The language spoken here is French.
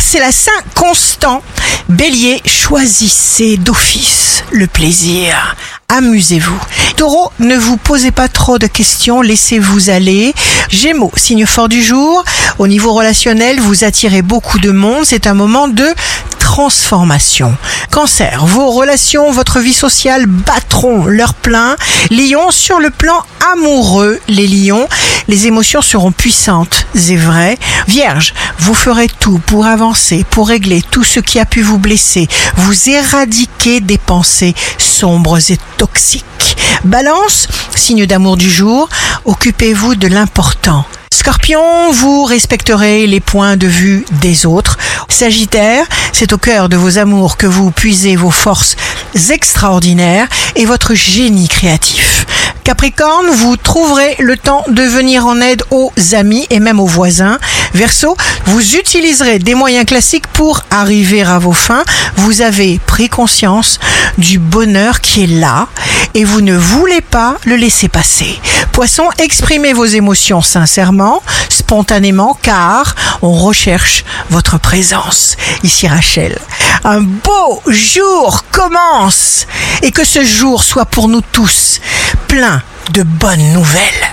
c'est la Saint Constant. Bélier, choisissez d'office le plaisir. Amusez-vous. Taureau, ne vous posez pas trop de questions, laissez-vous aller. Gémeaux, signe fort du jour. Au niveau relationnel, vous attirez beaucoup de monde. C'est un moment de transformation. Cancer, vos relations, votre vie sociale battront leur plein. Lion, sur le plan amoureux, les lions, les émotions seront puissantes et vraies. Vierge, vous ferez tout pour avancer, pour régler tout ce qui a pu vous blesser, vous éradiquer des pensées sombres et toxiques. Balance, signe d'amour du jour, occupez-vous de l'important. Scorpion, vous respecterez les points de vue des autres. Sagittaire, c'est au cœur de vos amours que vous puisez vos forces extraordinaires et votre génie créatif. Capricorne, vous trouverez le temps de venir en aide aux amis et même aux voisins. Verseau, vous utiliserez des moyens classiques pour arriver à vos fins. Vous avez pris conscience du bonheur qui est là et vous ne voulez pas le laisser passer. Poisson, exprimez vos émotions sincèrement, spontanément, car on recherche votre présence. Ici Rachel. Un beau jour commence et que ce jour soit pour nous tous plein de bonnes nouvelles.